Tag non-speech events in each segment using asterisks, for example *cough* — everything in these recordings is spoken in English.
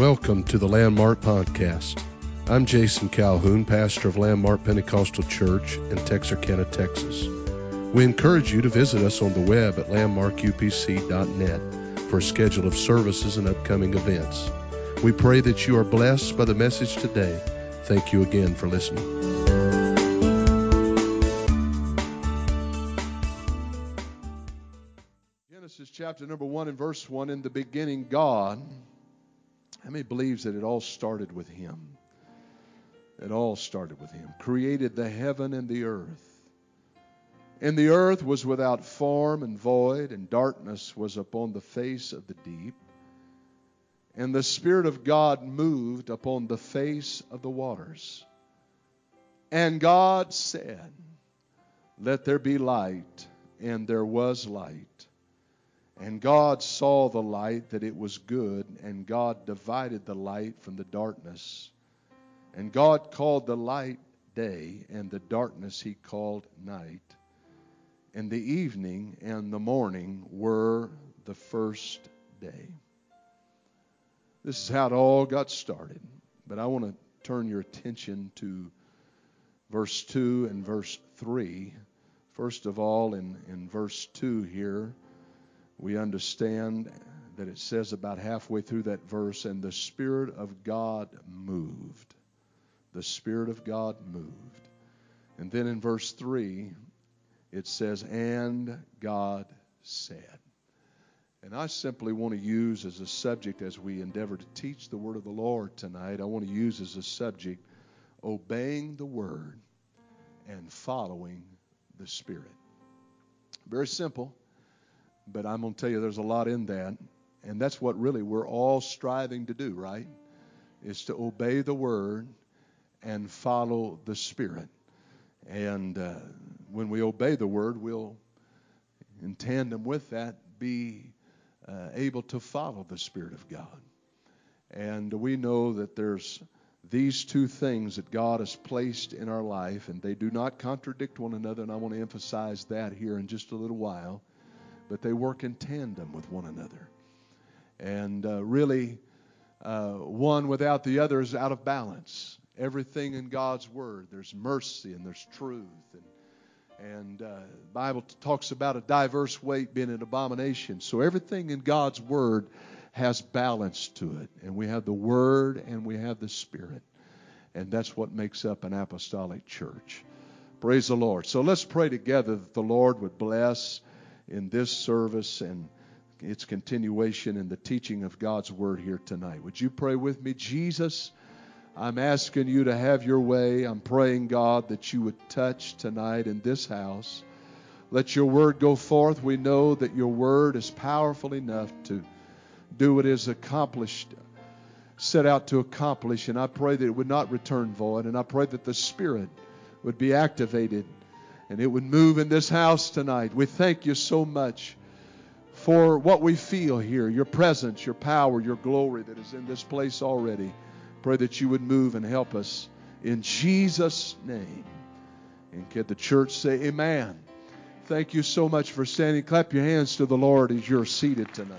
Welcome to the Landmark Podcast. I'm Jason Calhoun, pastor of Landmark Pentecostal Church in Texarkana, Texas. We encourage you to visit us on the web at landmarkupc.net for a schedule of services and upcoming events. We pray that you are blessed by the message today. Thank you again for listening. Genesis chapter number 1 and verse 1 In the beginning, God. How many believes that it all started with Him? It all started with Him. Created the heaven and the earth. And the earth was without form and void, and darkness was upon the face of the deep. And the Spirit of God moved upon the face of the waters. And God said, Let there be light. And there was light. And God saw the light that it was good, and God divided the light from the darkness. And God called the light day, and the darkness he called night. And the evening and the morning were the first day. This is how it all got started. But I want to turn your attention to verse 2 and verse 3. First of all, in, in verse 2 here, we understand that it says about halfway through that verse, and the Spirit of God moved. The Spirit of God moved. And then in verse 3, it says, and God said. And I simply want to use as a subject as we endeavor to teach the Word of the Lord tonight, I want to use as a subject obeying the Word and following the Spirit. Very simple, but I'm going to tell you there's a lot in that. And that's what really we're all striving to do, right? Is to obey the Word and follow the Spirit. And uh, when we obey the Word, we'll, in tandem with that, be uh, able to follow the Spirit of God. And we know that there's these two things that God has placed in our life, and they do not contradict one another, and I want to emphasize that here in just a little while, but they work in tandem with one another. And uh, really, uh, one without the other is out of balance everything in God's Word. There's mercy and there's truth. And, and uh, the Bible talks about a diverse weight being an abomination. So everything in God's Word has balance to it. And we have the Word and we have the Spirit. And that's what makes up an apostolic church. Praise the Lord. So let's pray together that the Lord would bless in this service and its continuation in the teaching of God's Word here tonight. Would you pray with me? Jesus. I'm asking you to have your way. I'm praying, God, that you would touch tonight in this house. Let your word go forth. We know that your word is powerful enough to do what is accomplished, set out to accomplish. And I pray that it would not return void. And I pray that the Spirit would be activated and it would move in this house tonight. We thank you so much for what we feel here your presence, your power, your glory that is in this place already. Pray that you would move and help us in Jesus' name. And can the church say amen? Thank you so much for standing. Clap your hands to the Lord as you're seated tonight.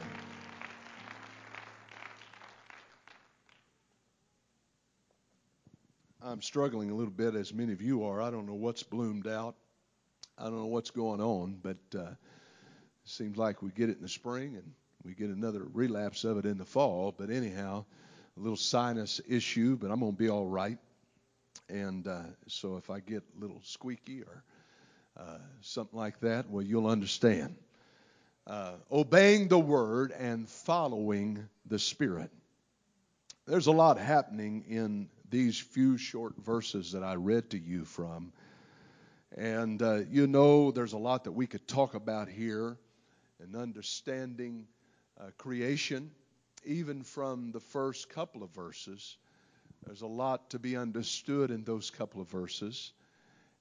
I'm struggling a little bit, as many of you are. I don't know what's bloomed out. I don't know what's going on, but uh, it seems like we get it in the spring and we get another relapse of it in the fall. But anyhow, a little sinus issue, but I'm going to be all right. And uh, so if I get a little squeaky or uh, something like that, well, you'll understand. Uh, obeying the word and following the Spirit. There's a lot happening in these few short verses that I read to you from. And uh, you know, there's a lot that we could talk about here in understanding uh, creation even from the first couple of verses. There's a lot to be understood in those couple of verses.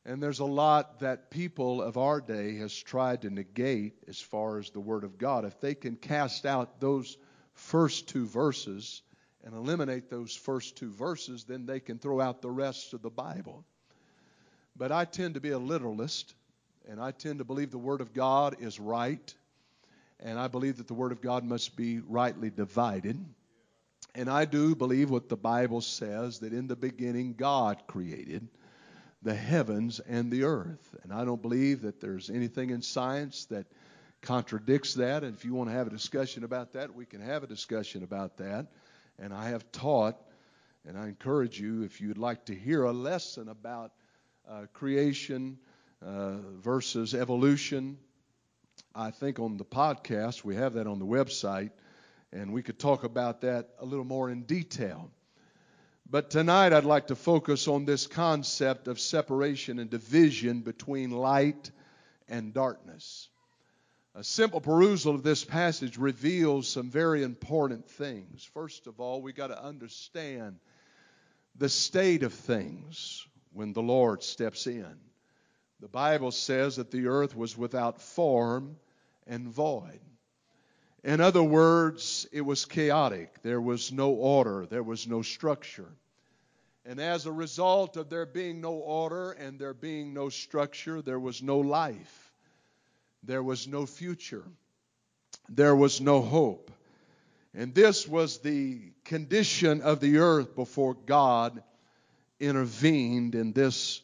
And there's a lot that people of our day has tried to negate as far as the Word of God. If they can cast out those first two verses and eliminate those first two verses, then they can throw out the rest of the Bible. But I tend to be a literalist, and I tend to believe the Word of God is right and I believe that the Word of God must be rightly divided. And I do believe what the Bible says that in the beginning God created the heavens and the earth. And I don't believe that there's anything in science that contradicts that. And if you want to have a discussion about that, we can have a discussion about that. And I have taught, and I encourage you, if you'd like to hear a lesson about uh, creation uh, versus evolution, I think on the podcast, we have that on the website, and we could talk about that a little more in detail. But tonight I'd like to focus on this concept of separation and division between light and darkness. A simple perusal of this passage reveals some very important things. First of all, we got to understand the state of things when the Lord steps in. The Bible says that the earth was without form and void. In other words, it was chaotic. There was no order, there was no structure. And as a result of there being no order and there being no structure, there was no life. There was no future. There was no hope. And this was the condition of the earth before God intervened in this,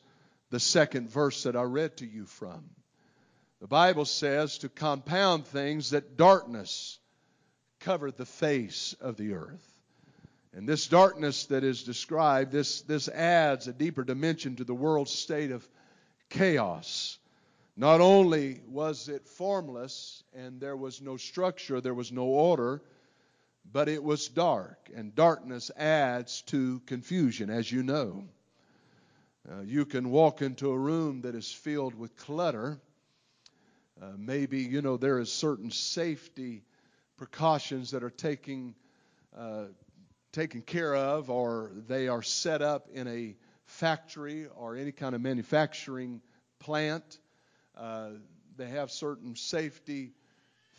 the second verse that I read to you from. The Bible says to compound things that darkness covered the face of the earth. And this darkness that is described, this, this adds a deeper dimension to the world's state of chaos. Not only was it formless and there was no structure, there was no order, but it was dark. And darkness adds to confusion, as you know. Uh, you can walk into a room that is filled with clutter uh, maybe, you know, there is certain safety precautions that are taking, uh, taken care of, or they are set up in a factory or any kind of manufacturing plant. Uh, they have certain safety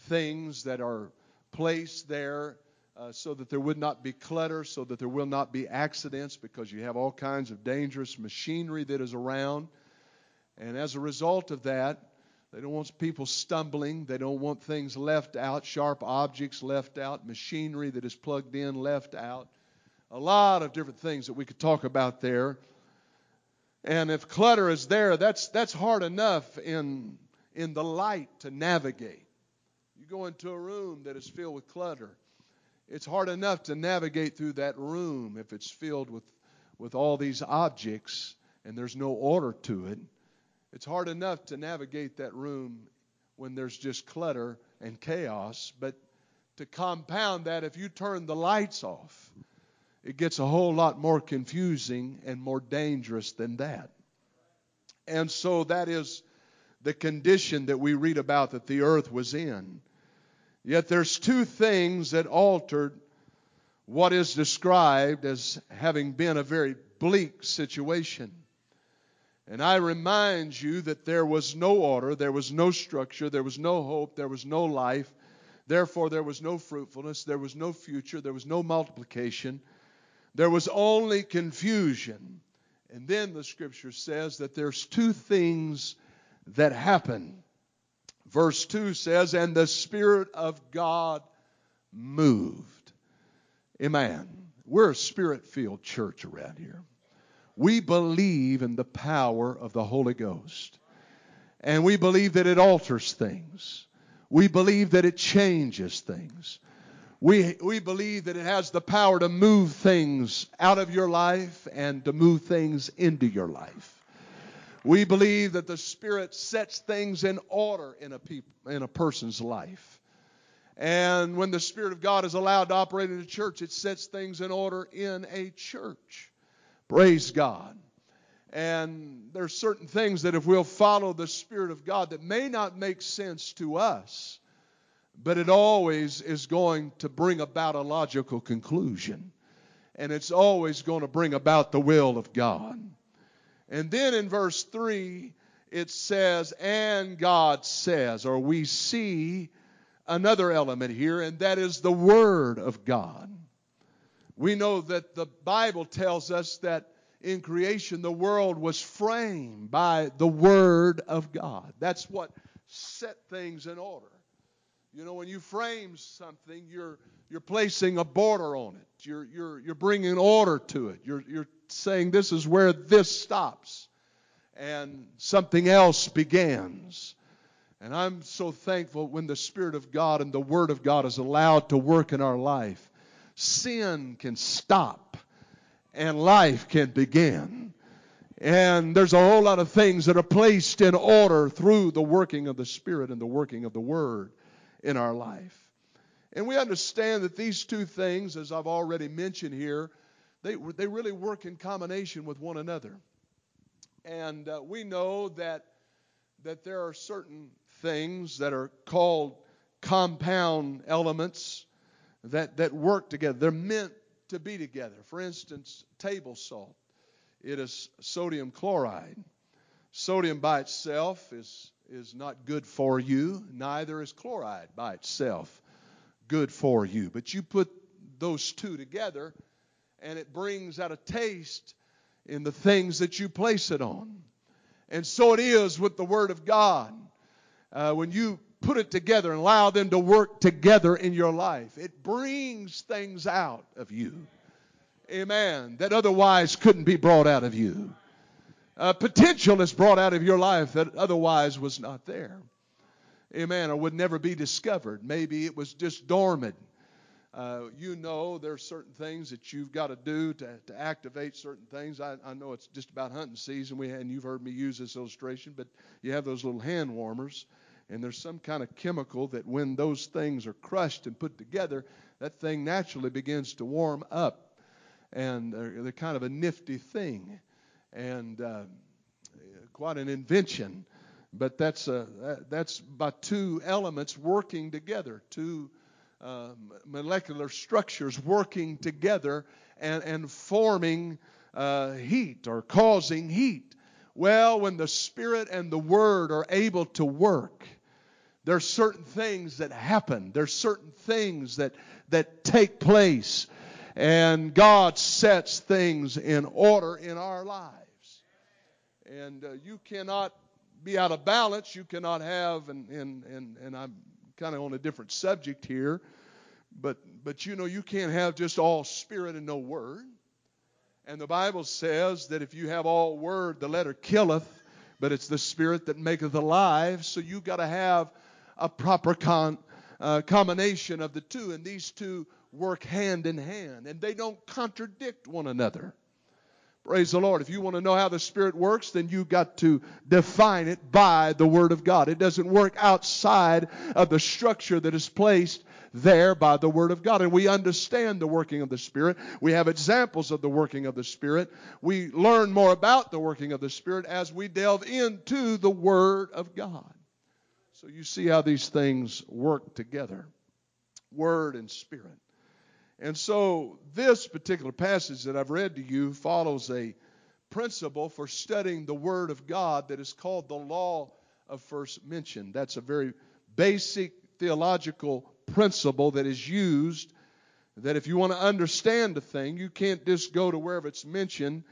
things that are placed there uh, so that there would not be clutter, so that there will not be accidents, because you have all kinds of dangerous machinery that is around. And as a result of that, they don't want people stumbling. They don't want things left out, sharp objects left out, machinery that is plugged in left out. A lot of different things that we could talk about there. And if clutter is there, that's, that's hard enough in, in the light to navigate. You go into a room that is filled with clutter, it's hard enough to navigate through that room if it's filled with, with all these objects and there's no order to it. It's hard enough to navigate that room when there's just clutter and chaos, but to compound that, if you turn the lights off, it gets a whole lot more confusing and more dangerous than that. And so that is the condition that we read about that the earth was in. Yet there's two things that altered what is described as having been a very bleak situation. And I remind you that there was no order, there was no structure, there was no hope, there was no life. Therefore, there was no fruitfulness, there was no future, there was no multiplication. There was only confusion. And then the scripture says that there's two things that happen. Verse 2 says, And the Spirit of God moved. Amen. We're a spirit filled church around here. We believe in the power of the Holy Ghost. And we believe that it alters things. We believe that it changes things. We, we believe that it has the power to move things out of your life and to move things into your life. We believe that the Spirit sets things in order in a, peop, in a person's life. And when the Spirit of God is allowed to operate in a church, it sets things in order in a church. Praise God. And there's certain things that if we'll follow the Spirit of God that may not make sense to us, but it always is going to bring about a logical conclusion. And it's always going to bring about the will of God. And then in verse 3, it says, and God says, or we see another element here, and that is the Word of God. We know that the Bible tells us that in creation the world was framed by the Word of God. That's what set things in order. You know, when you frame something, you're you're placing a border on it. You're you're you're bringing order to it. You're you're saying this is where this stops, and something else begins. And I'm so thankful when the Spirit of God and the Word of God is allowed to work in our life. Sin can stop and life can begin. And there's a whole lot of things that are placed in order through the working of the Spirit and the working of the Word in our life. And we understand that these two things, as I've already mentioned here, they, they really work in combination with one another. And uh, we know that, that there are certain things that are called compound elements that, that work together. They're meant to be together. For instance, table salt. It is sodium chloride. Sodium by itself is, is not good for you, neither is chloride by itself good for you. But you put those two together, and it brings out a taste in the things that you place it on. And so it is with the Word of God. Uh, when you put it together and allow them to work together in your life. It brings things out of you. Amen. That otherwise couldn't be brought out of you. Uh, potential is brought out of your life that otherwise was not there. Amen. Or would never be discovered. Maybe it was just dormant. Uh, you know there's certain things that you've got to do to, to activate certain things. I, I know it's just about hunting season. We and you've heard me use this illustration, but you have those little hand warmers and there's some kind of chemical that when those things are crushed and put together, that thing naturally begins to warm up. And they're, they're kind of a nifty thing and uh, quite an invention. But that's, a, that's by two elements working together, two uh, molecular structures working together and, and forming uh, heat or causing heat. Well, when the Spirit and the Word are able to work, there's certain things that happen. There's certain things that, that take place. And God sets things in order in our lives. And uh, you cannot be out of balance. You cannot have, and, and, and, and I'm kind of on a different subject here, but, but you know, you can't have just all spirit and no word. And the Bible says that if you have all word, the letter killeth, but it's the spirit that maketh alive. So you got to have a proper con, uh, combination of the two, and these two work hand in hand, and they don't contradict one another. Praise the Lord. If you want to know how the Spirit works, then you've got to define it by the Word of God. It doesn't work outside of the structure that is placed there by the Word of God. And we understand the working of the Spirit. We have examples of the working of the Spirit. We learn more about the working of the Spirit as we delve into the Word of God. So you see how these things work together word and spirit. And so this particular passage that I've read to you follows a principle for studying the Word of God that is called the law of first mention. That's a very basic theological principle that is used that if you want to understand a thing, you can't just go to wherever it's mentioned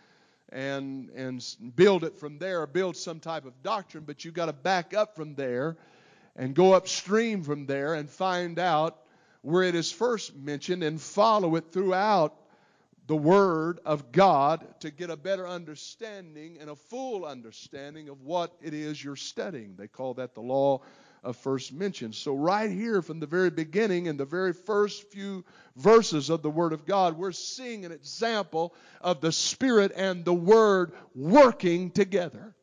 and and build it from there or build some type of doctrine, but you've got to back up from there and go upstream from there and find out where it is first mentioned and follow it throughout the Word of God to get a better understanding and a full understanding of what it is you're studying. They call that the law of first mention. So, right here from the very beginning, in the very first few verses of the Word of God, we're seeing an example of the Spirit and the Word working together.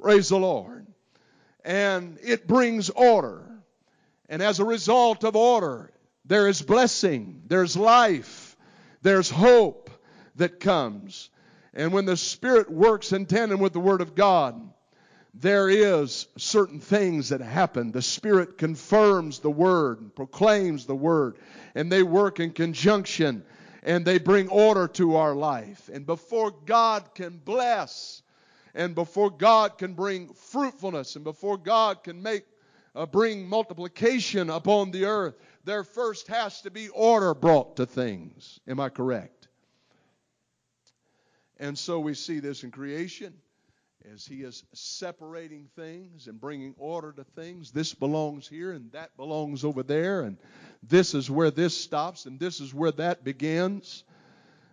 Praise the Lord and it brings order. And as a result of order, there is blessing, there's life, there's hope that comes. And when the Spirit works in tandem with the Word of God, there is certain things that happen. The Spirit confirms the Word, and proclaims the Word, and they work in conjunction and they bring order to our life. And before God can bless, and before God can bring fruitfulness and before God can make uh, bring multiplication upon the earth, there first has to be order brought to things. Am I correct? And so we see this in creation. as He is separating things and bringing order to things. This belongs here and that belongs over there, and this is where this stops and this is where that begins.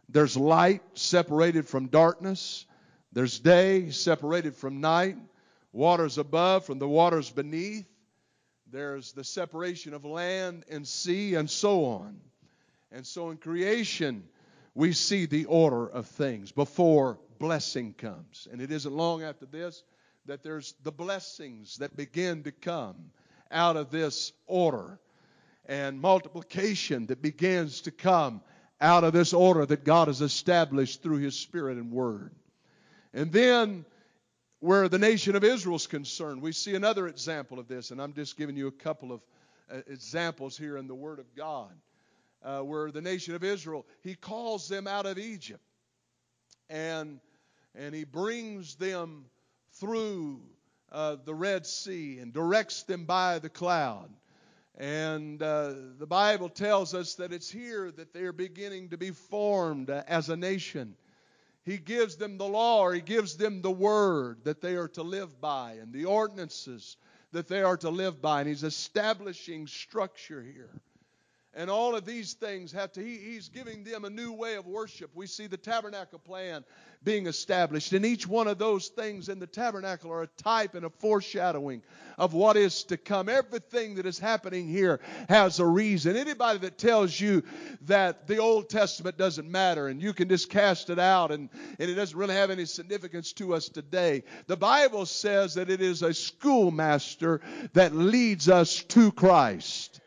There's light separated from darkness, there's day separated from night, waters above from the waters beneath. There's the separation of land and sea, and so on. And so in creation, we see the order of things before blessing comes. And it isn't long after this that there's the blessings that begin to come out of this order and multiplication that begins to come out of this order that God has established through His Spirit and Word. And then, where the nation of Israel is concerned, we see another example of this, and I'm just giving you a couple of uh, examples here in the Word of God. Uh, where the nation of Israel, He calls them out of Egypt. And and he brings them through uh, the Red Sea and directs them by the cloud. And uh, the Bible tells us that it's here that they are beginning to be formed uh, as a nation. He gives them the law, or He gives them the word that they are to live by, and the ordinances that they are to live by. And He's establishing structure here. And all of these things have to, he, he's giving them a new way of worship. We see the tabernacle plan being established. And each one of those things in the tabernacle are a type and a foreshadowing of what is to come. Everything that is happening here has a reason. Anybody that tells you that the Old Testament doesn't matter and you can just cast it out and, and it doesn't really have any significance to us today, the Bible says that it is a schoolmaster that leads us to Christ.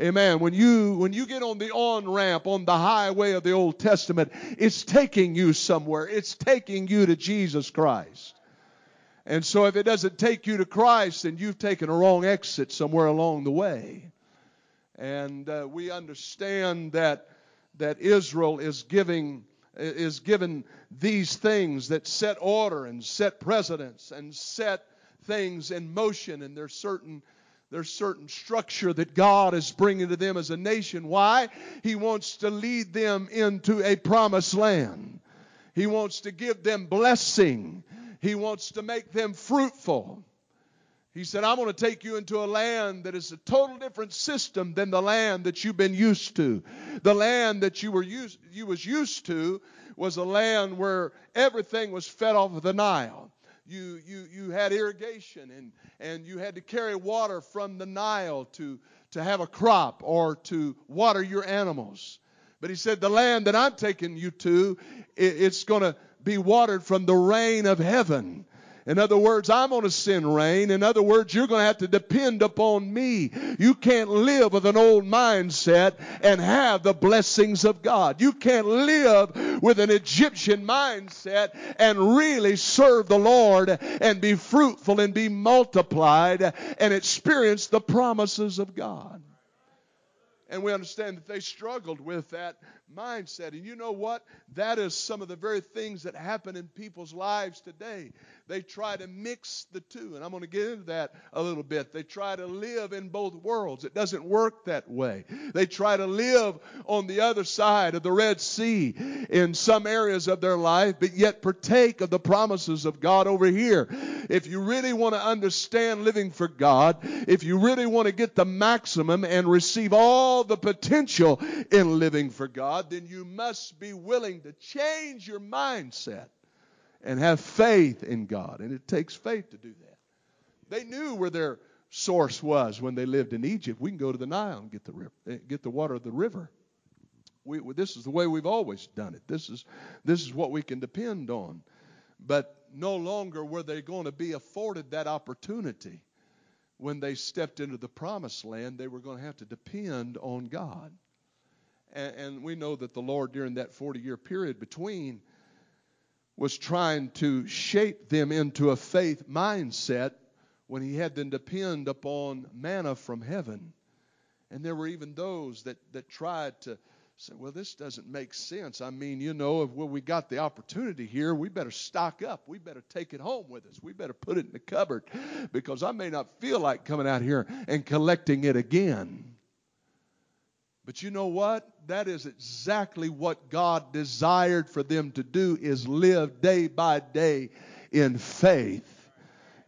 Amen. When you when you get on the on ramp on the highway of the Old Testament, it's taking you somewhere. It's taking you to Jesus Christ. And so if it doesn't take you to Christ, then you've taken a wrong exit somewhere along the way. And uh, we understand that that Israel is giving is given these things that set order and set precedents and set things in motion and there's certain there's certain structure that God is bringing to them as a nation. Why? He wants to lead them into a promised land. He wants to give them blessing. He wants to make them fruitful. He said, I'm going to take you into a land that is a total different system than the land that you've been used to. The land that you were used you was used to was a land where everything was fed off of the Nile you, you, you had irrigation and, and you had to carry water from the Nile to, to have a crop or to water your animals. But he said, The land that I'm taking you to, it's going to be watered from the rain of heaven. In other words, I'm going to send rain. In other words, you're going to have to depend upon me. You can't live with an old mindset and have the blessings of God. You can't live with an Egyptian mindset and really serve the Lord and be fruitful and be multiplied and experience the promises of God. And we understand that they struggled with that mindset. And you know what? That is some of the very things that happen in people's lives today. They try to mix the two. And I'm going to get into that a little bit. They try to live in both worlds. It doesn't work that way. They try to live on the other side of the Red Sea in some areas of their life, but yet partake of the promises of God over here. If you really want to understand living for God, if you really want to get the maximum and receive all the potential in living for God, then you must be willing to change your mindset and have faith in God. And it takes faith to do that. They knew where their source was when they lived in Egypt. We can go to the Nile and get the river, eh, get the water of the river. We, this is the way we've always done it. This is this is what we can depend on. But no longer were they going to be afforded that opportunity when they stepped into the promised land. They were going to have to depend on God. And, and we know that the Lord during that 40 year period between was trying to shape them into a faith mindset when he had them depend upon manna from heaven. And there were even those that, that tried to say, well, this doesn't make sense. I mean, you know, if well, we got the opportunity here, we better stock up. We better take it home with us. We better put it in the cupboard because I may not feel like coming out here and collecting it again. But you know what? That is exactly what God desired for them to do is live day by day in faith.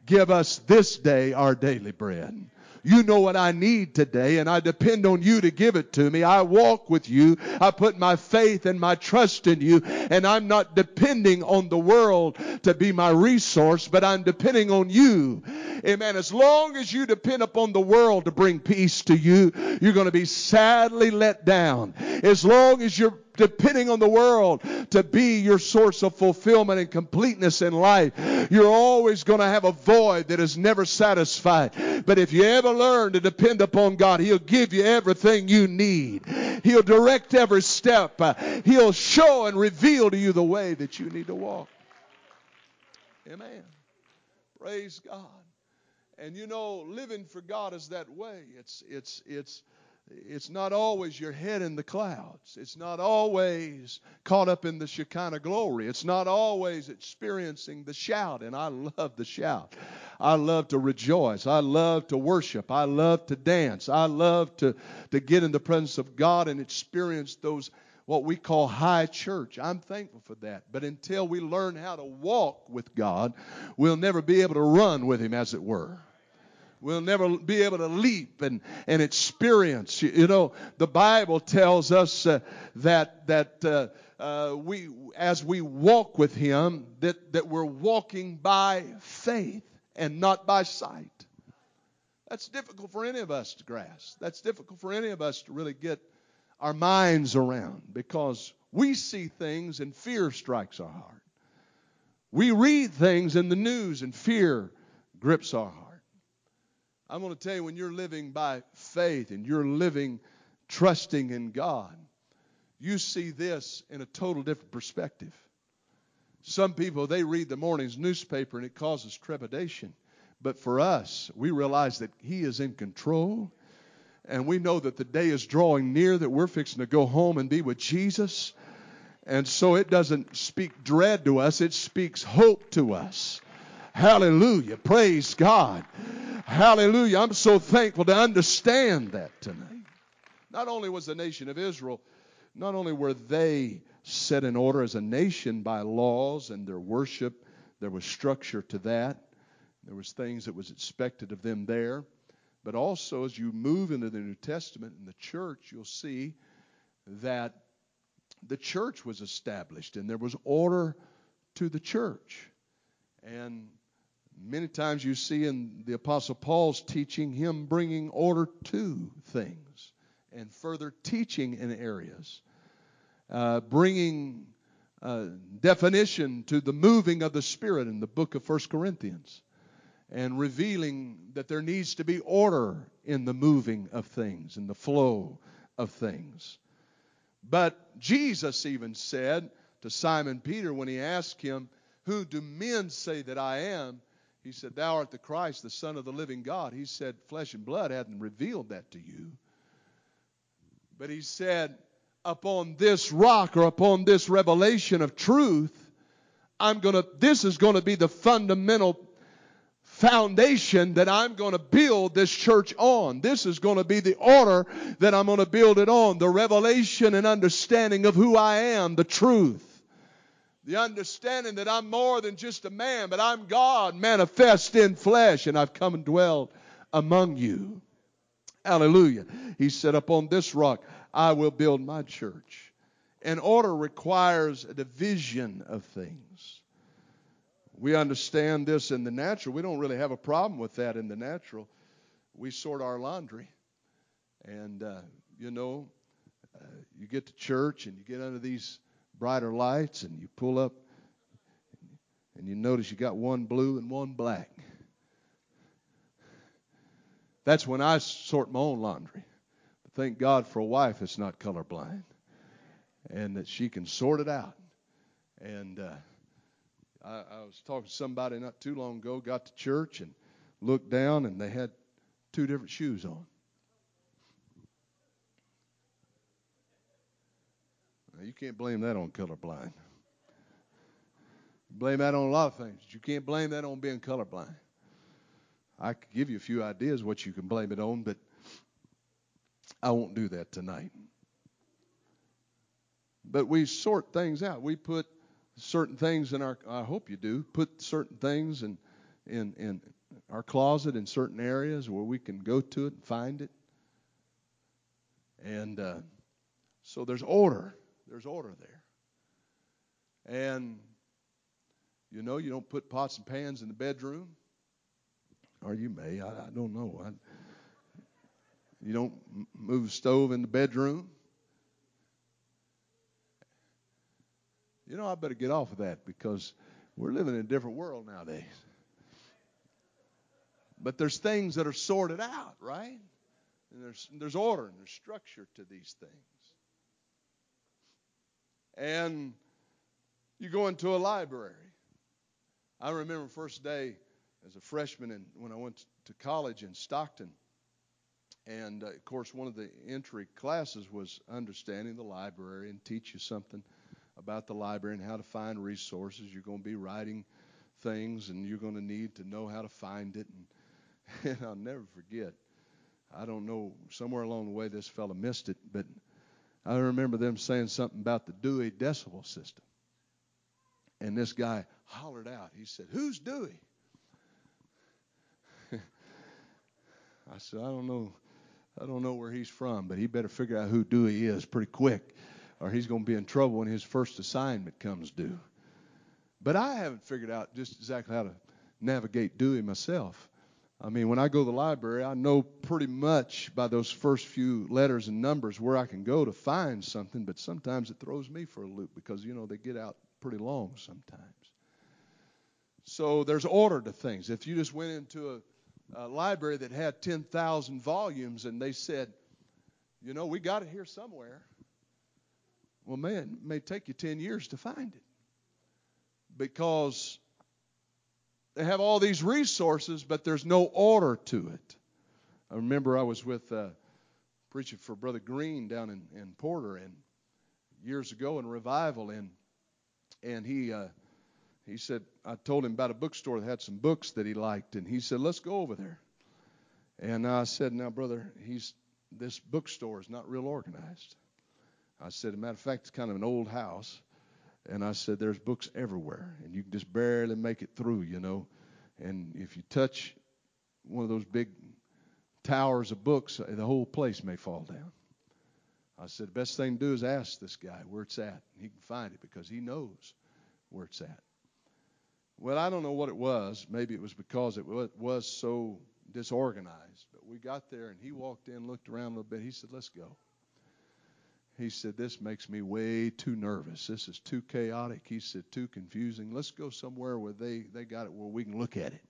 Give us this day our daily bread. You know what I need today, and I depend on you to give it to me. I walk with you. I put my faith and my trust in you, and I'm not depending on the world to be my resource, but I'm depending on you. Amen. As long as you depend upon the world to bring peace to you, you're going to be sadly let down. As long as you're depending on the world to be your source of fulfillment and completeness in life, you're always going to have a void that is never satisfied. But if you ever learn to depend upon God, He'll give you everything you need. He'll direct every step. He'll show and reveal to you the way that you need to walk. Amen. Praise God. And you know, living for God is that way. It's it's it's it's not always your head in the clouds. It's not always caught up in the Shekinah glory. It's not always experiencing the shout. And I love the shout. I love to rejoice. I love to worship. I love to dance. I love to, to get in the presence of God and experience those what we call high church. I'm thankful for that. But until we learn how to walk with God, we'll never be able to run with Him, as it were. We'll never be able to leap and, and experience. You know, the Bible tells us uh, that that uh, uh, we, as we walk with Him, that that we're walking by faith and not by sight. That's difficult for any of us to grasp. That's difficult for any of us to really get our minds around because we see things and fear strikes our heart. We read things in the news and fear grips our heart. I'm going to tell you when you're living by faith and you're living trusting in God, you see this in a total different perspective. Some people, they read the morning's newspaper and it causes trepidation. But for us, we realize that He is in control. And we know that the day is drawing near that we're fixing to go home and be with Jesus. And so it doesn't speak dread to us, it speaks hope to us. Hallelujah. Praise God. Hallelujah. I'm so thankful to understand that tonight. Not only was the nation of Israel, not only were they set in order as a nation by laws and their worship, there was structure to that. There was things that was expected of them there. But also as you move into the New Testament and the church, you'll see that the church was established and there was order to the church. And Many times you see in the Apostle Paul's teaching him bringing order to things and further teaching in areas, uh, bringing uh, definition to the moving of the Spirit in the book of 1 Corinthians, and revealing that there needs to be order in the moving of things, in the flow of things. But Jesus even said to Simon Peter when he asked him, Who do men say that I am? He said, Thou art the Christ, the Son of the living God. He said, Flesh and blood hadn't revealed that to you. But he said, Upon this rock or upon this revelation of truth, I'm to, this is going to be the fundamental foundation that I'm going to build this church on. This is going to be the order that I'm going to build it on. The revelation and understanding of who I am, the truth. The understanding that I'm more than just a man, but I'm God manifest in flesh, and I've come and dwelled among you. Hallelujah. He said, Upon this rock I will build my church. And order requires a division of things. We understand this in the natural. We don't really have a problem with that in the natural. We sort our laundry. And, uh, you know, uh, you get to church and you get under these brighter lights and you pull up and you notice you got one blue and one black. That's when I sort my own laundry. But thank God for a wife that's not colorblind and that she can sort it out. And uh, I, I was talking to somebody not too long ago, got to church and looked down, and they had two different shoes on. You can't blame that on colorblind. Blame that on a lot of things. You can't blame that on being colorblind. I could give you a few ideas what you can blame it on, but I won't do that tonight. But we sort things out. We put certain things in our. I hope you do. Put certain things in in in our closet in certain areas where we can go to it and find it. And uh, so there's order. There's order there. And you know, you don't put pots and pans in the bedroom, or you may. I, I don't know. I, you don't move the stove in the bedroom. You know, I better get off of that because we're living in a different world nowadays. But there's things that are sorted out, right? And there's there's order and there's structure to these things. And you go into a library. I remember first day as a freshman and when I went to college in Stockton. And uh, of course, one of the entry classes was understanding the library and teach you something about the library and how to find resources. You're going to be writing things and you're going to need to know how to find it. And *laughs* and I'll never forget. I don't know, somewhere along the way this fellow missed it, but I remember them saying something about the Dewey Decimal System. And this guy hollered out. He said, Who's Dewey? *laughs* I said, I don't know. I don't know where he's from, but he better figure out who Dewey is pretty quick, or he's going to be in trouble when his first assignment comes due. But I haven't figured out just exactly how to navigate Dewey myself. I mean, when I go to the library, I know pretty much by those first few letters and numbers where I can go to find something, but sometimes it throws me for a loop because, you know, they get out pretty long sometimes. So there's order to things. If you just went into a, a library that had 10,000 volumes and they said, you know, we got it here somewhere, well, man, it may take you 10 years to find it because they have all these resources, but there's no order to it. I remember I was with uh, preaching for Brother Green down in, in Porter, and years ago in revival, and and he uh, he said I told him about a bookstore that had some books that he liked, and he said let's go over there. And I said, now brother, he's this bookstore is not real organized. I said, as a matter of fact, it's kind of an old house. And I said, There's books everywhere, and you can just barely make it through, you know. And if you touch one of those big towers of books, the whole place may fall down. I said, The best thing to do is ask this guy where it's at. And he can find it because he knows where it's at. Well, I don't know what it was. Maybe it was because it was so disorganized. But we got there, and he walked in, looked around a little bit. He said, Let's go. He said, This makes me way too nervous. This is too chaotic. He said, Too confusing. Let's go somewhere where they, they got it where we can look at it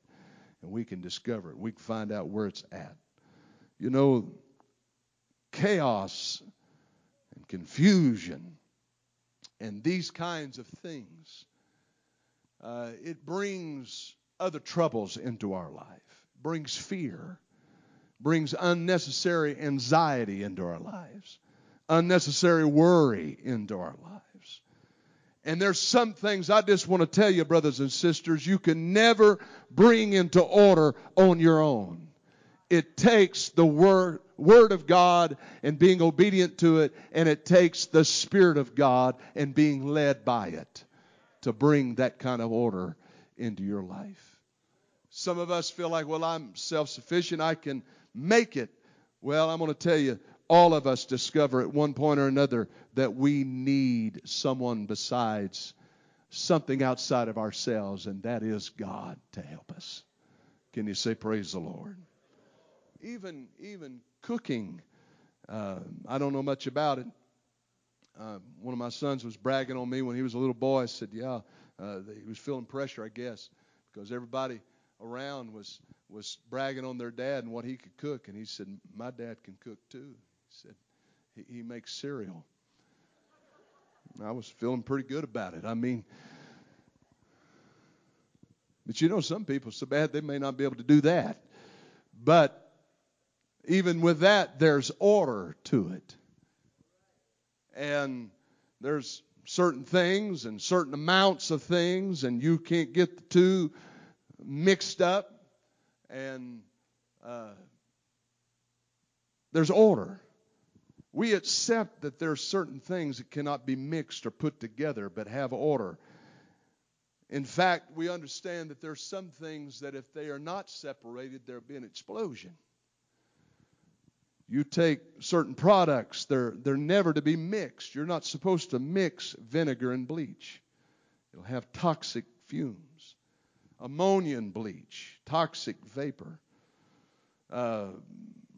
and we can discover it. We can find out where it's at. You know, chaos and confusion and these kinds of things, uh, it brings other troubles into our life, brings fear, brings unnecessary anxiety into our lives unnecessary worry into our lives. And there's some things I just want to tell you, brothers and sisters, you can never bring into order on your own. It takes the word, word of God and being obedient to it, and it takes the Spirit of God and being led by it to bring that kind of order into your life. Some of us feel like, well, I'm self sufficient, I can make it. Well, I'm going to tell you, all of us discover at one point or another that we need someone besides something outside of ourselves, and that is God to help us. Can you say praise the Lord? Even even cooking, uh, I don't know much about it. Uh, one of my sons was bragging on me when he was a little boy. I said, "Yeah, uh, he was feeling pressure, I guess, because everybody around was was bragging on their dad and what he could cook." And he said, "My dad can cook too." Said, he, he makes cereal. I was feeling pretty good about it. I mean, but you know, some people so bad they may not be able to do that. But even with that, there's order to it. And there's certain things and certain amounts of things, and you can't get the two mixed up. And uh, there's order. We accept that there are certain things that cannot be mixed or put together, but have order. In fact, we understand that there are some things that if they are not separated, there'll be an explosion. You take certain products, they're, they're never to be mixed. You're not supposed to mix vinegar and bleach, it'll have toxic fumes. Ammonia and bleach, toxic vapor. Uh,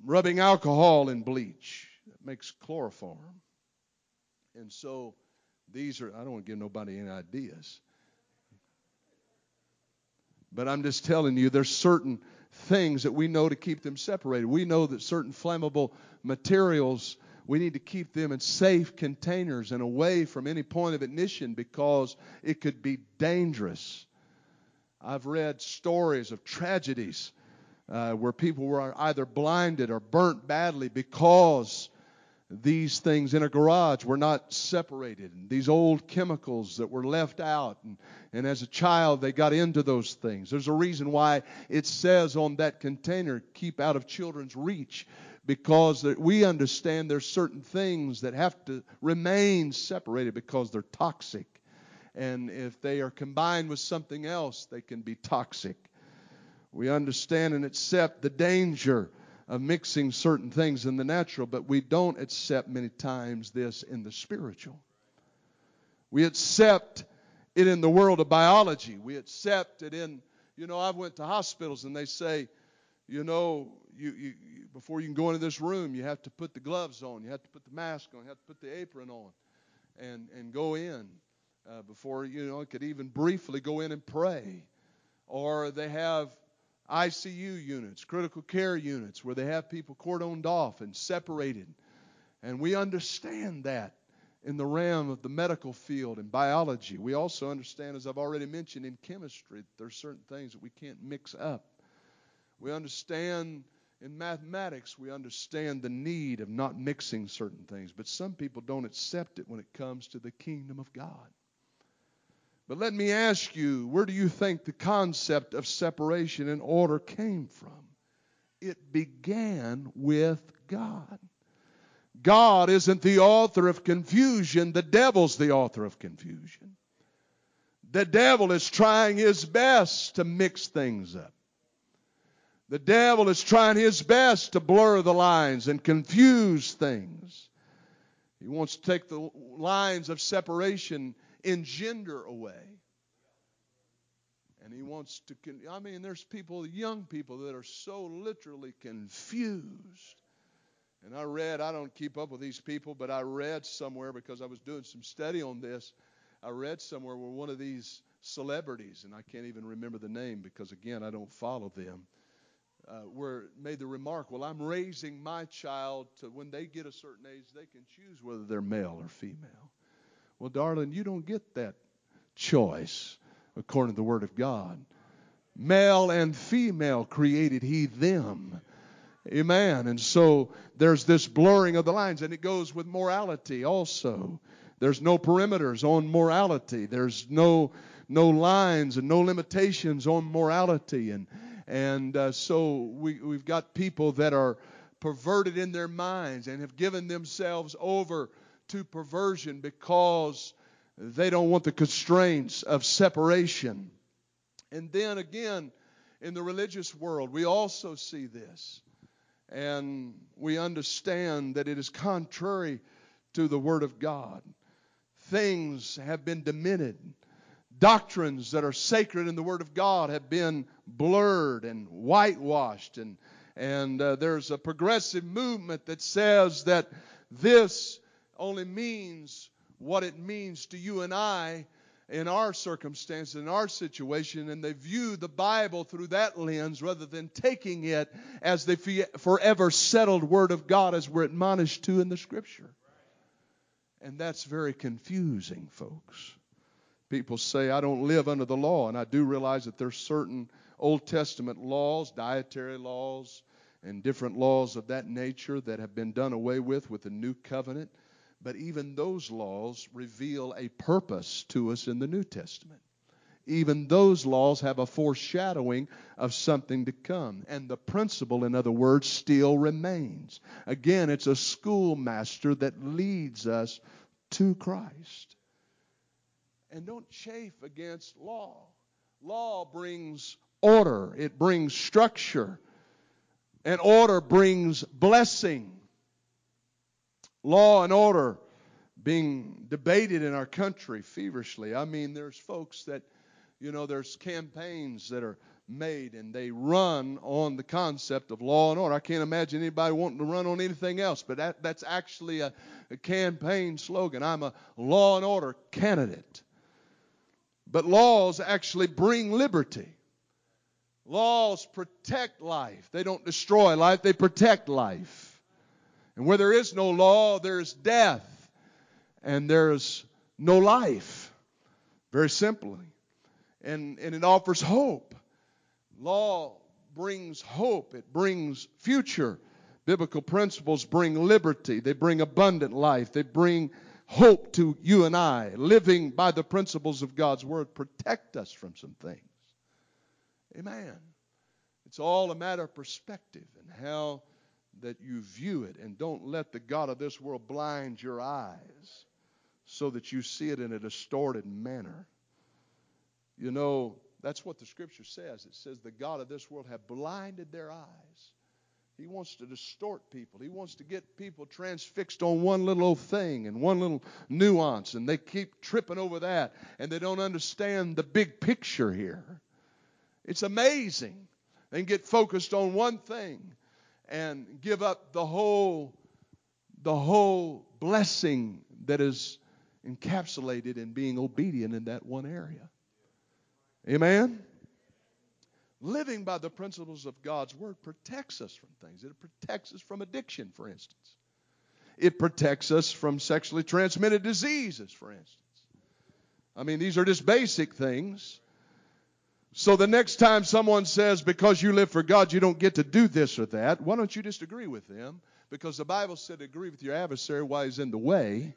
rubbing alcohol in bleach, makes chloroform. And so these are, I don't want to give nobody any ideas. But I'm just telling you, there's certain things that we know to keep them separated. We know that certain flammable materials, we need to keep them in safe containers and away from any point of ignition because it could be dangerous. I've read stories of tragedies uh, where people were either blinded or burnt badly because these things in a garage were not separated. These old chemicals that were left out. And, and as a child, they got into those things. There's a reason why it says on that container, keep out of children's reach. Because we understand there's certain things that have to remain separated because they're toxic. And if they are combined with something else, they can be toxic. We understand and accept the danger of mixing certain things in the natural, but we don't accept many times this in the spiritual. We accept it in the world of biology. We accept it in, you know, I've went to hospitals and they say, you know, you, you, before you can go into this room, you have to put the gloves on, you have to put the mask on, you have to put the apron on, and and go in uh, before you know could even briefly go in and pray. Or they have ICU units, critical care units, where they have people cordoned off and separated. And we understand that in the realm of the medical field and biology. We also understand, as I've already mentioned, in chemistry, that there are certain things that we can't mix up. We understand in mathematics, we understand the need of not mixing certain things, but some people don't accept it when it comes to the kingdom of God. But let me ask you, where do you think the concept of separation and order came from? It began with God. God isn't the author of confusion, the devil's the author of confusion. The devil is trying his best to mix things up. The devil is trying his best to blur the lines and confuse things. He wants to take the lines of separation engender away. And he wants to, con- I mean, there's people, young people, that are so literally confused. And I read, I don't keep up with these people, but I read somewhere because I was doing some study on this. I read somewhere where one of these celebrities, and I can't even remember the name because, again, I don't follow them, uh, were made the remark, Well, I'm raising my child to when they get a certain age, they can choose whether they're male or female. Well, darling, you don't get that choice according to the Word of God. Male and female created He them. Amen. And so there's this blurring of the lines, and it goes with morality also. There's no perimeters on morality. There's no no lines and no limitations on morality, and and uh, so we we've got people that are perverted in their minds and have given themselves over to perversion because they don't want the constraints of separation. And then again, in the religious world, we also see this. And we understand that it is contrary to the Word of God. Things have been diminished. Doctrines that are sacred in the Word of God have been blurred and whitewashed. And, and uh, there's a progressive movement that says that this only means what it means to you and I in our circumstance, in our situation, and they view the Bible through that lens rather than taking it as the forever settled Word of God as we're admonished to in the Scripture. And that's very confusing, folks. People say, I don't live under the law, and I do realize that there's certain Old Testament laws, dietary laws, and different laws of that nature that have been done away with with the new covenant. But even those laws reveal a purpose to us in the New Testament. Even those laws have a foreshadowing of something to come. And the principle, in other words, still remains. Again, it's a schoolmaster that leads us to Christ. And don't chafe against law. Law brings order, it brings structure, and order brings blessing. Law and order being debated in our country feverishly. I mean, there's folks that, you know, there's campaigns that are made and they run on the concept of law and order. I can't imagine anybody wanting to run on anything else, but that, that's actually a, a campaign slogan. I'm a law and order candidate. But laws actually bring liberty. Laws protect life. They don't destroy life, they protect life. And where there is no law, there's death and there's no life. Very simply. And, and it offers hope. Law brings hope, it brings future. Biblical principles bring liberty, they bring abundant life, they bring hope to you and I. Living by the principles of God's Word protect us from some things. Amen. It's all a matter of perspective and how that you view it. And don't let the God of this world blind your eyes so that you see it in a distorted manner. You know, that's what the scripture says. It says the God of this world have blinded their eyes. He wants to distort people. He wants to get people transfixed on one little old thing and one little nuance, and they keep tripping over that, and they don't understand the big picture here. It's amazing. They get focused on one thing and give up the whole the whole blessing that is encapsulated in being obedient in that one area. Amen? Living by the principles of God's Word protects us from things. It protects us from addiction, for instance. It protects us from sexually transmitted diseases, for instance. I mean, these are just basic things. So the next time someone says, because you live for God, you don't get to do this or that, why don't you just agree with them? Because the Bible said, agree with your adversary while he's in the way.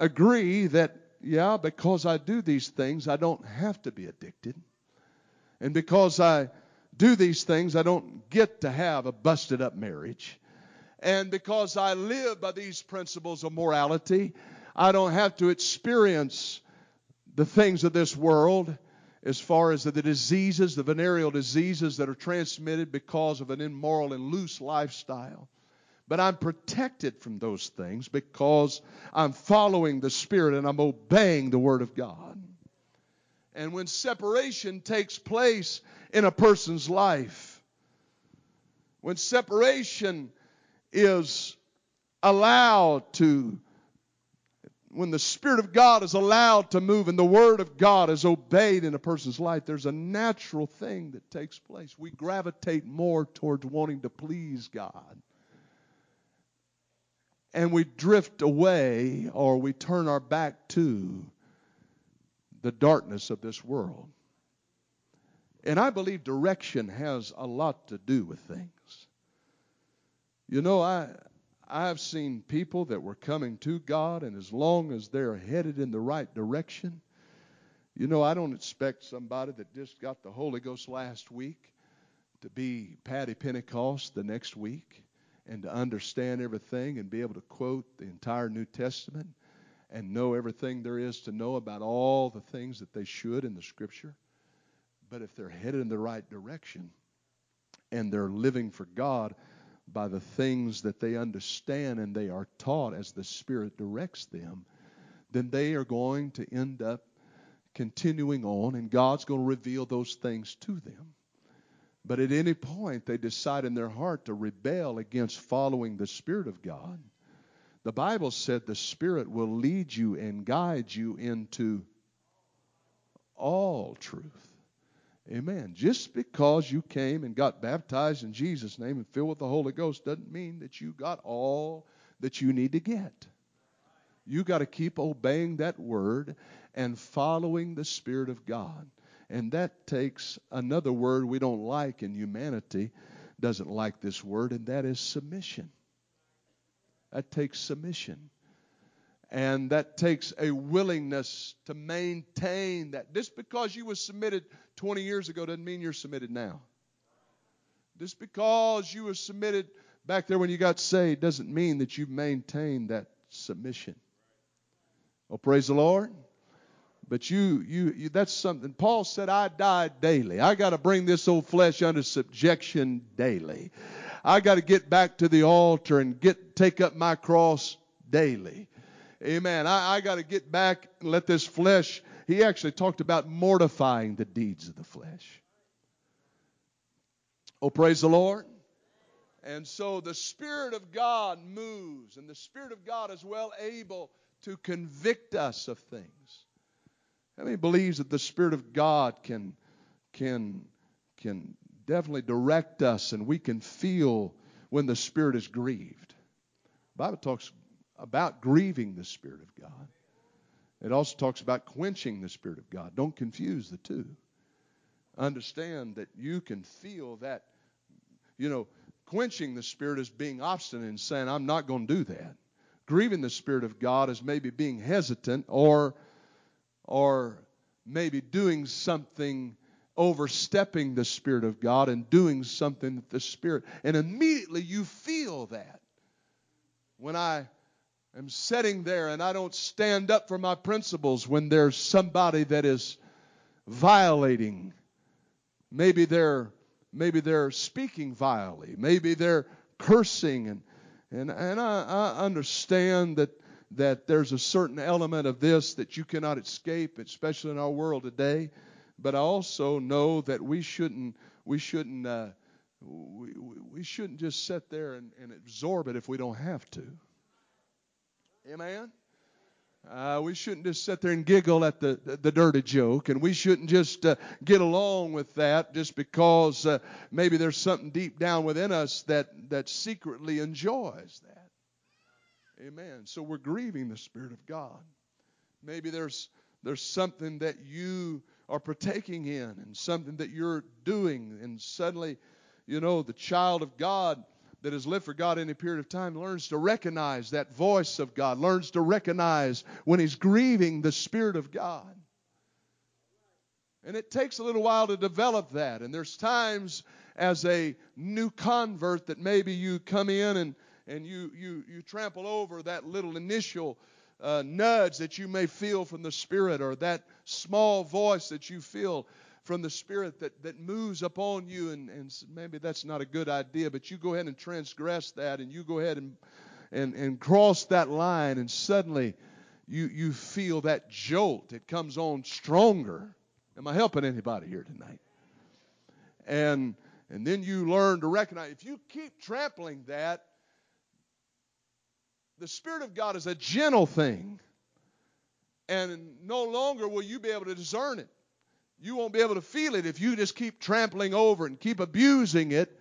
Agree that yeah, because I do these things, I don't have to be addicted. And because I do these things, I don't get to have a busted up marriage. And because I live by these principles of morality, I don't have to experience the things of this world as far as the diseases, the venereal diseases that are transmitted because of an immoral and loose lifestyle. But I'm protected from those things because I'm following the Spirit and I'm obeying the Word of God. And when separation takes place in a person's life, when separation is allowed to, when the Spirit of God is allowed to move and the Word of God is obeyed in a person's life, there's a natural thing that takes place. We gravitate more towards wanting to please God and we drift away or we turn our back to the darkness of this world. And I believe direction has a lot to do with things. You know, I I've seen people that were coming to God and as long as they're headed in the right direction, you know, I don't expect somebody that just got the Holy Ghost last week to be Patty Pentecost the next week and to understand everything and be able to quote the entire New Testament and know everything there is to know about all the things that they should in the Scripture. But if they're headed in the right direction and they're living for God by the things that they understand and they are taught as the Spirit directs them, then they are going to end up continuing on and God's going to reveal those things to them. But at any point they decide in their heart to rebel against following the Spirit of God, the Bible said the Spirit will lead you and guide you into all truth. Amen. Just because you came and got baptized in Jesus' name and filled with the Holy Ghost doesn't mean that you got all that you need to get. You got to keep obeying that word and following the Spirit of God. And that takes another word we don't like in humanity, doesn't like this word, and that is submission. That takes submission. And that takes a willingness to maintain that. Just because you were submitted 20 years ago doesn't mean you're submitted now. Just because you were submitted back there when you got saved doesn't mean that you've maintained that submission. Oh, praise the Lord. But you, you, you that's something. Paul said, I die daily. I got to bring this old flesh under subjection daily. I got to get back to the altar and get take up my cross daily. Amen. I, I got to get back and let this flesh. He actually talked about mortifying the deeds of the flesh. Oh, praise the Lord. And so the Spirit of God moves, and the Spirit of God is well able to convict us of things. How many believes that the Spirit of God can can can definitely direct us and we can feel when the Spirit is grieved? The Bible talks about grieving the Spirit of God. It also talks about quenching the Spirit of God. Don't confuse the two. Understand that you can feel that, you know, quenching the Spirit is being obstinate and saying, I'm not going to do that. Grieving the Spirit of God is maybe being hesitant or or maybe doing something overstepping the Spirit of God and doing something that the Spirit, and immediately you feel that. When I am sitting there and I don't stand up for my principles, when there's somebody that is violating, maybe they're maybe they're speaking vilely, maybe they're cursing, and and and I, I understand that that there's a certain element of this that you cannot escape, especially in our world today. But I also know that we shouldn't we shouldn't uh, we, we shouldn't just sit there and, and absorb it if we don't have to. Amen. Uh, we shouldn't just sit there and giggle at the, the, dirty joke, and we shouldn't just uh, get along with that just because uh, maybe there's something deep down within us that, that secretly enjoys that. Amen. So we're grieving the Spirit of God. Maybe there's there's something that you are partaking in and something that you're doing, and suddenly, you know, the child of God that has lived for God any period of time learns to recognize that voice of God, learns to recognize when he's grieving the Spirit of God. And it takes a little while to develop that. And there's times as a new convert that maybe you come in and and you, you, you trample over that little initial uh, nudge that you may feel from the Spirit or that small voice that you feel from the Spirit that, that moves upon you. And, and maybe that's not a good idea, but you go ahead and transgress that and you go ahead and, and, and cross that line, and suddenly you, you feel that jolt. It comes on stronger. Am I helping anybody here tonight? And and then you learn to recognize if you keep trampling that, the Spirit of God is a gentle thing. And no longer will you be able to discern it. You won't be able to feel it if you just keep trampling over and keep abusing it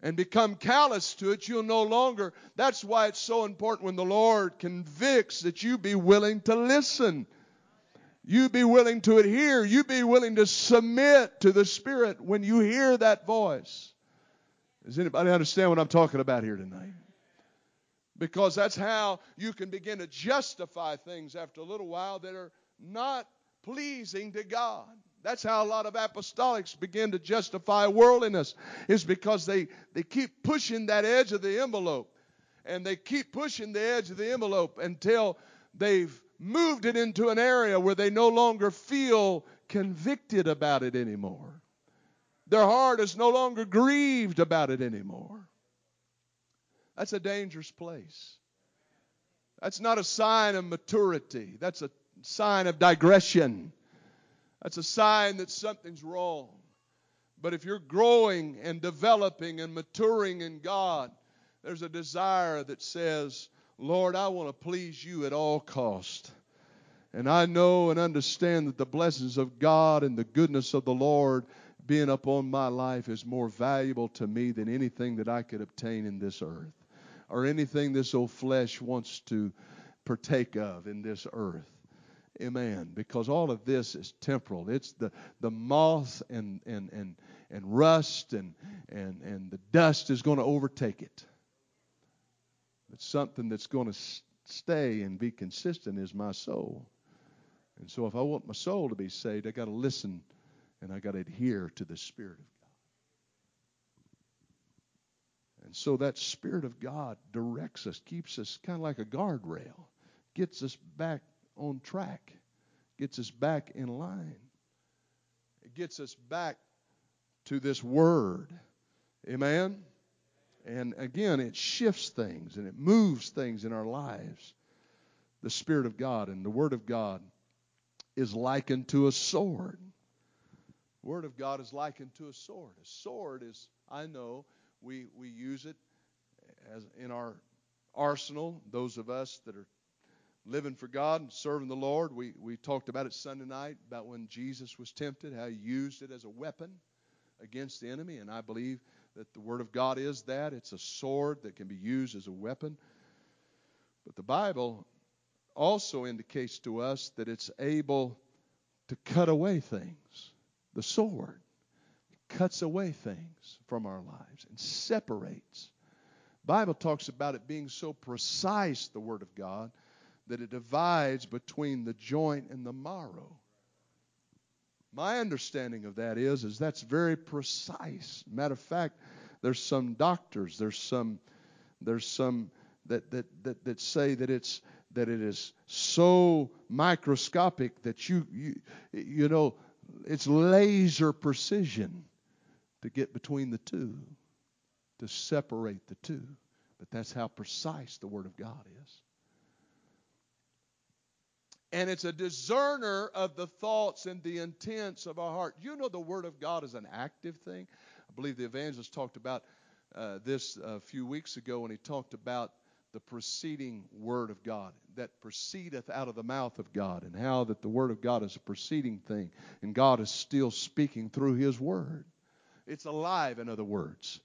and become callous to it. You'll no longer. That's why it's so important when the Lord convicts that you be willing to listen. You be willing to adhere. You be willing to submit to the Spirit when you hear that voice. Does anybody understand what I'm talking about here tonight? because that's how you can begin to justify things after a little while that are not pleasing to God. That's how a lot of apostolics begin to justify worldliness, is because they, they keep pushing that edge of the envelope. And they keep pushing the edge of the envelope until they've moved it into an area where they no longer feel convicted about it anymore. Their heart is no longer grieved about it anymore. That's a dangerous place. That's not a sign of maturity. That's a sign of digression. That's a sign that something's wrong. But if you're growing and developing and maturing in God, there's a desire that says, Lord, I want to please you at all cost. And I know and understand that the blessings of God and the goodness of the Lord being upon my life is more valuable to me than anything that I could obtain in this earth or anything this old flesh wants to partake of in this earth. Amen. Because all of this is temporal. It's the, the moth and, and, and, and rust and, and, and the dust is going to overtake it. But something that's going to stay and be consistent is my soul. And so if I want my soul to be saved, I got to listen and I got to adhere to the Spirit of God. And so that Spirit of God directs us, keeps us kind of like a guardrail, gets us back on track. gets us back in line. It gets us back to this Word. Amen? And again, it shifts things and it moves things in our lives. The Spirit of God and the Word of God is likened to a sword. The Word of God is likened to a sword. A sword is, I know, we, we use it as in our arsenal. Those of us that are living for God and serving the Lord, we, we talked about it Sunday night about when Jesus was tempted, how he used it as a weapon against the enemy. And I believe that the Word of God is that. It's a sword that can be used as a weapon. But the Bible also indicates to us that it's able to cut away things. The sword cuts away things from our lives and separates. Bible talks about it being so precise, the Word of God, that it divides between the joint and the marrow. My understanding of that is, is that's very precise. Matter of fact, there's some doctors, there's some, there's some that, that, that, that say that it's that it is so microscopic that you, you, you know, it's laser precision to get between the two, to separate the two. But that's how precise the Word of God is. And it's a discerner of the thoughts and the intents of our heart. You know, the Word of God is an active thing. I believe the evangelist talked about uh, this a few weeks ago when he talked about the preceding word of God that proceedeth out of the mouth of God, and how that the word of God is a preceding thing, and God is still speaking through his word. It's alive, in other words.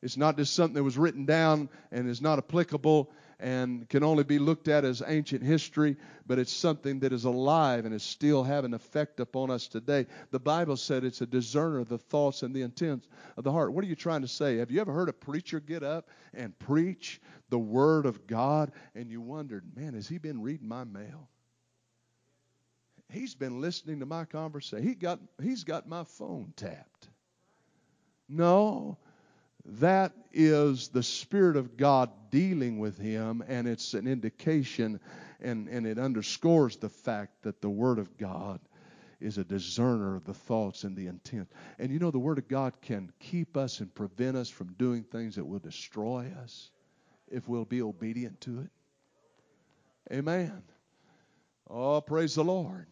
It's not just something that was written down and is not applicable and can only be looked at as ancient history, but it's something that is alive and is still having effect upon us today. The Bible said it's a discerner of the thoughts and the intents of the heart. What are you trying to say? Have you ever heard a preacher get up and preach the Word of God and you wondered, man, has he been reading my mail? He's been listening to my conversation. He got, he's got my phone tapped. No, that is the Spirit of God dealing with him, and it's an indication and, and it underscores the fact that the Word of God is a discerner of the thoughts and the intent. And you know, the Word of God can keep us and prevent us from doing things that will destroy us if we'll be obedient to it. Amen. Oh, praise the Lord.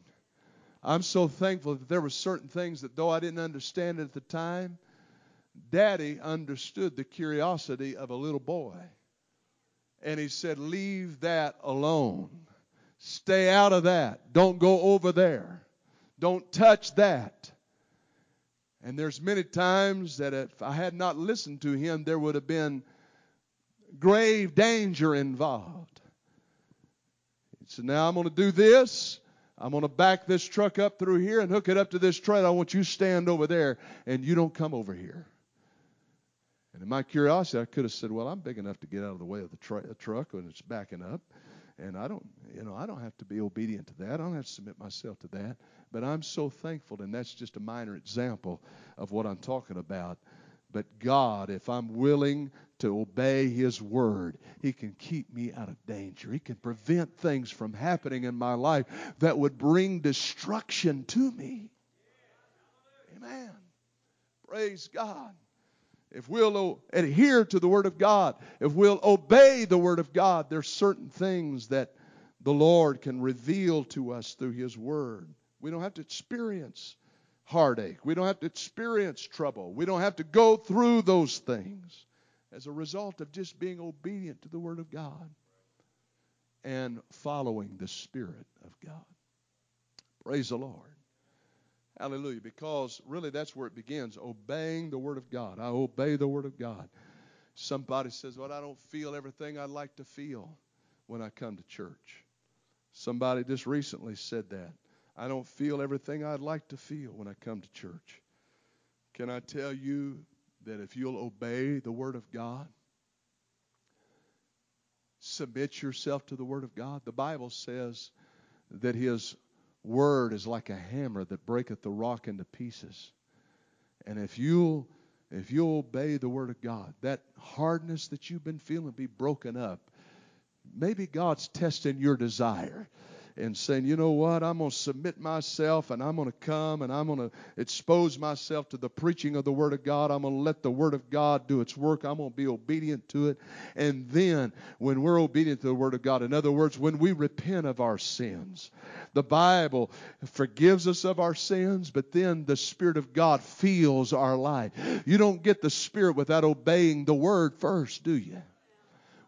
I'm so thankful that there were certain things that though I didn't understand it at the time, Daddy understood the curiosity of a little boy. And he said, Leave that alone. Stay out of that. Don't go over there. Don't touch that. And there's many times that if I had not listened to him, there would have been grave danger involved. So Now I'm going to do this. I'm going to back this truck up through here and hook it up to this trailer. I want you to stand over there and you don't come over here. And in my curiosity, I could have said, "Well, I'm big enough to get out of the way of the tra- truck when it's backing up, and I don't, you know, I don't have to be obedient to that. I don't have to submit myself to that." But I'm so thankful, and that's just a minor example of what I'm talking about. But God, if I'm willing to obey His word, He can keep me out of danger. He can prevent things from happening in my life that would bring destruction to me. Amen. Praise God if we'll adhere to the Word of God, if we'll obey the Word of God, there's certain things that the Lord can reveal to us through His Word. We don't have to experience heartache. We don't have to experience trouble. We don't have to go through those things as a result of just being obedient to the Word of God and following the Spirit of God. Praise the Lord. Hallelujah. Because really that's where it begins obeying the Word of God. I obey the Word of God. Somebody says, Well, I don't feel everything I'd like to feel when I come to church. Somebody just recently said that. I don't feel everything I'd like to feel when I come to church. Can I tell you that if you'll obey the Word of God, submit yourself to the Word of God, the Bible says that His word is like a hammer that breaketh the rock into pieces. And if you'll if you'll obey the word of God, that hardness that you've been feeling be broken up. Maybe God's testing your desire. And saying, you know what, I'm going to submit myself and I'm going to come and I'm going to expose myself to the preaching of the Word of God. I'm going to let the Word of God do its work. I'm going to be obedient to it. And then, when we're obedient to the Word of God, in other words, when we repent of our sins, the Bible forgives us of our sins, but then the Spirit of God feels our life. You don't get the Spirit without obeying the Word first, do you?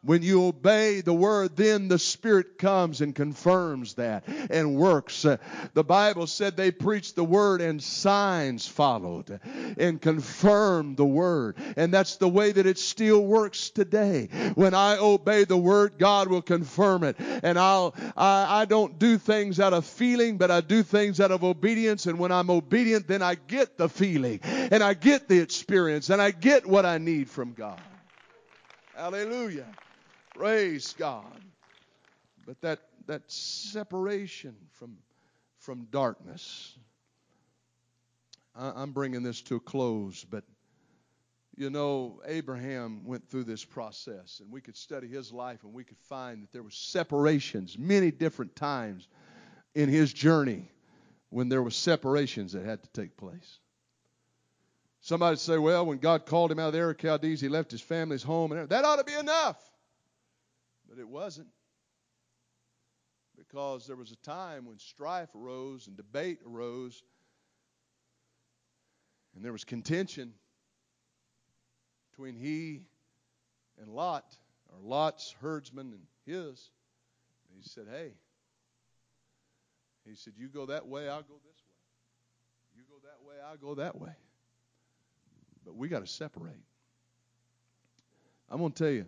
When you obey the word, then the Spirit comes and confirms that and works. Uh, the Bible said they preached the word and signs followed and confirmed the word. And that's the way that it still works today. When I obey the word, God will confirm it. And I'll, I, I don't do things out of feeling, but I do things out of obedience. And when I'm obedient, then I get the feeling and I get the experience and I get what I need from God. Hallelujah. Praise God. But that that separation from from darkness. I, I'm bringing this to a close, but you know, Abraham went through this process, and we could study his life, and we could find that there were separations many different times in his journey when there were separations that had to take place. Somebody say, well, when God called him out of the Chaldees, he left his family's home, and that ought to be enough. But it wasn't. Because there was a time when strife arose and debate arose, and there was contention between he and Lot, or Lot's herdsman and his. And he said, Hey, he said, You go that way, I'll go this way. You go that way, I'll go that way. But we got to separate. I'm going to tell you,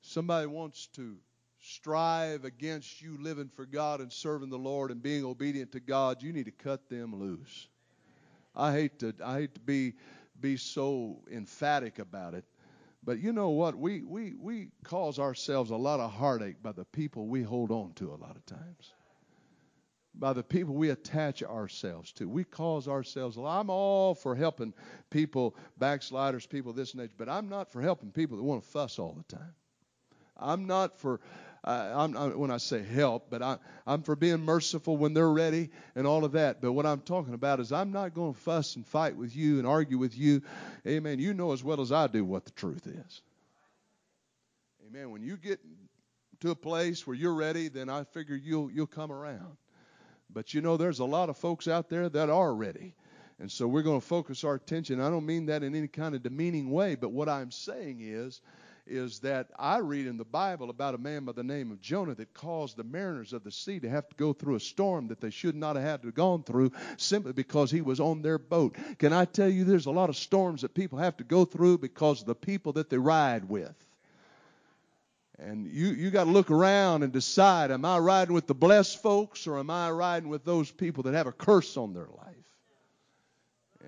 somebody wants to strive against you living for God and serving the Lord and being obedient to God, you need to cut them loose. I hate to I hate to be be so emphatic about it. But you know what? We we we cause ourselves a lot of heartache by the people we hold on to a lot of times. By the people we attach ourselves to. We cause ourselves I'm all for helping people, backsliders, people this and that, but I'm not for helping people that want to fuss all the time. I'm not for I'm, I'm, when I say help, but I, I'm for being merciful when they're ready and all of that. But what I'm talking about is I'm not going to fuss and fight with you and argue with you. Amen. You know as well as I do what the truth is. Amen. When you get to a place where you're ready, then I figure you'll you'll come around. But you know, there's a lot of folks out there that are ready. And so we're going to focus our attention. I don't mean that in any kind of demeaning way, but what I'm saying is is that I read in the Bible about a man by the name of Jonah that caused the mariners of the sea to have to go through a storm that they should not have had to have gone through simply because he was on their boat. Can I tell you there's a lot of storms that people have to go through because of the people that they ride with. And you, you got to look around and decide am I riding with the blessed folks or am I riding with those people that have a curse on their life?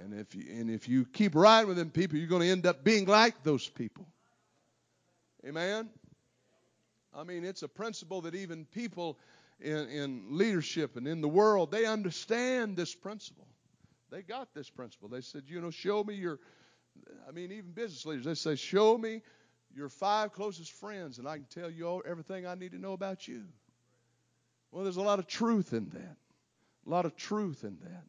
And if you, and if you keep riding with them people, you're going to end up being like those people. Amen? I mean, it's a principle that even people in, in leadership and in the world, they understand this principle. They got this principle. They said, you know, show me your, I mean, even business leaders, they say, show me your five closest friends, and I can tell you everything I need to know about you. Well, there's a lot of truth in that. A lot of truth in that.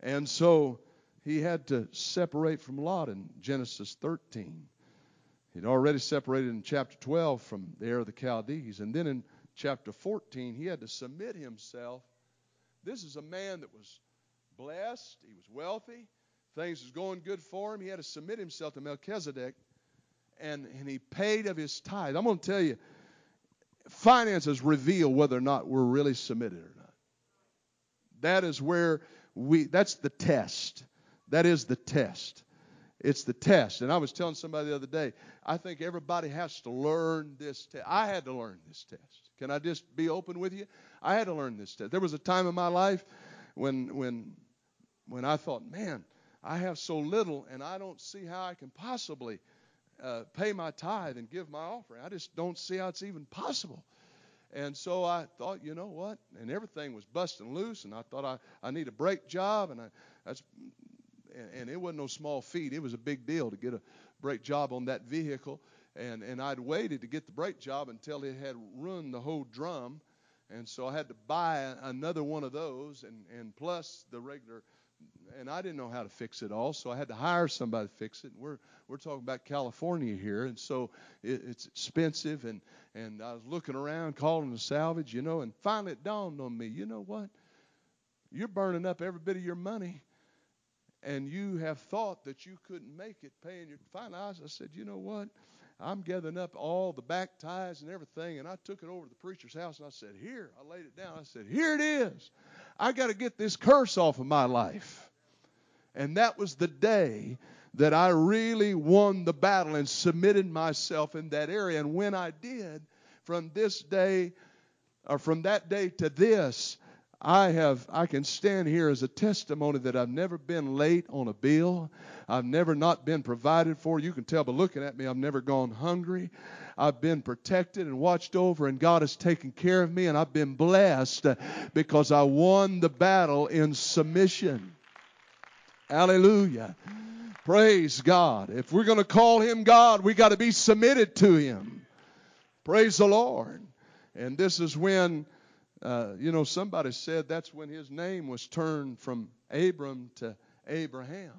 And so he had to separate from Lot in Genesis 13. He'd already separated in chapter 12 from the Ur of the Chaldees. And then in chapter 14, he had to submit himself. This is a man that was blessed, he was wealthy, things was going good for him. He had to submit himself to Melchizedek, and, and he paid of his tithe. I'm going to tell you, finances reveal whether or not we're really submitted or not. That is where we, that's the test. That is the test. It's the test. And I was telling somebody the other day, I think everybody has to learn this test. I had to learn this test. Can I just be open with you? I had to learn this test. There was a time in my life when when when I thought, man, I have so little and I don't see how I can possibly uh, pay my tithe and give my offering. I just don't see how it's even possible. And so I thought, you know what? And everything was busting loose, and I thought I, I need a brake job, and I, that's and, and it wasn't no small feat. It was a big deal to get a brake job on that vehicle. And, and I'd waited to get the brake job until it had run the whole drum. And so I had to buy another one of those, and, and plus the regular. And I didn't know how to fix it all, so I had to hire somebody to fix it. And we're we're talking about California here, and so it, it's expensive. And and I was looking around, calling the salvage, you know, and finally it dawned on me, you know what? You're burning up every bit of your money, and you have thought that you couldn't make it paying your. Finally, I said, you know what? I'm gathering up all the back ties and everything, and I took it over to the preacher's house and I said, Here, I laid it down. I said, Here it is. I got to get this curse off of my life. And that was the day that I really won the battle and submitted myself in that area. And when I did, from this day, or from that day to this, I have I can stand here as a testimony that I've never been late on a bill. I've never not been provided for. You can tell by looking at me, I've never gone hungry. I've been protected and watched over, and God has taken care of me, and I've been blessed because I won the battle in submission. Hallelujah. Praise God. If we're going to call him God, we got to be submitted to him. Praise the Lord. And this is when uh, you know, somebody said that's when his name was turned from Abram to Abraham.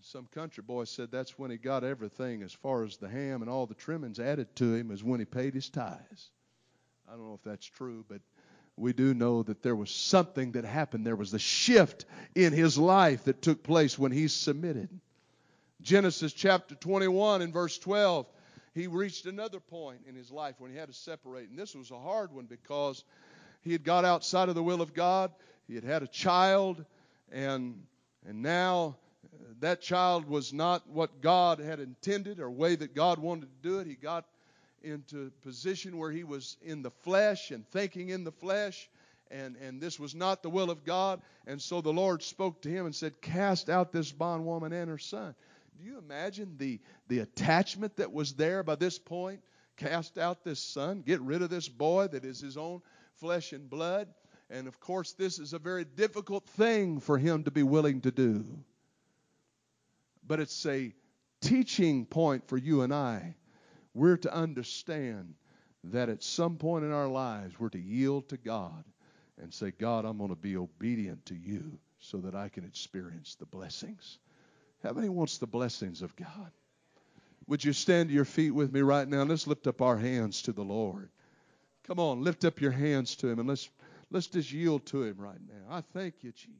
Some country boy said that's when he got everything as far as the ham and all the trimmings added to him is when he paid his tithes. I don't know if that's true, but we do know that there was something that happened. There was the shift in his life that took place when he submitted. Genesis chapter 21 and verse 12 he reached another point in his life when he had to separate. And this was a hard one because he had got outside of the will of God. He had had a child, and, and now uh, that child was not what God had intended or way that God wanted to do it. He got into a position where he was in the flesh and thinking in the flesh. And, and this was not the will of God. And so the Lord spoke to him and said, Cast out this bondwoman and her son. Do you imagine the, the attachment that was there by this point? Cast out this son, get rid of this boy that is his own flesh and blood. And of course, this is a very difficult thing for him to be willing to do. But it's a teaching point for you and I. We're to understand that at some point in our lives, we're to yield to God and say, God, I'm going to be obedient to you so that I can experience the blessings. How many wants the blessings of God? Would you stand to your feet with me right now? Let's lift up our hands to the Lord. Come on, lift up your hands to Him and let's let's just yield to Him right now. I thank you, Jesus.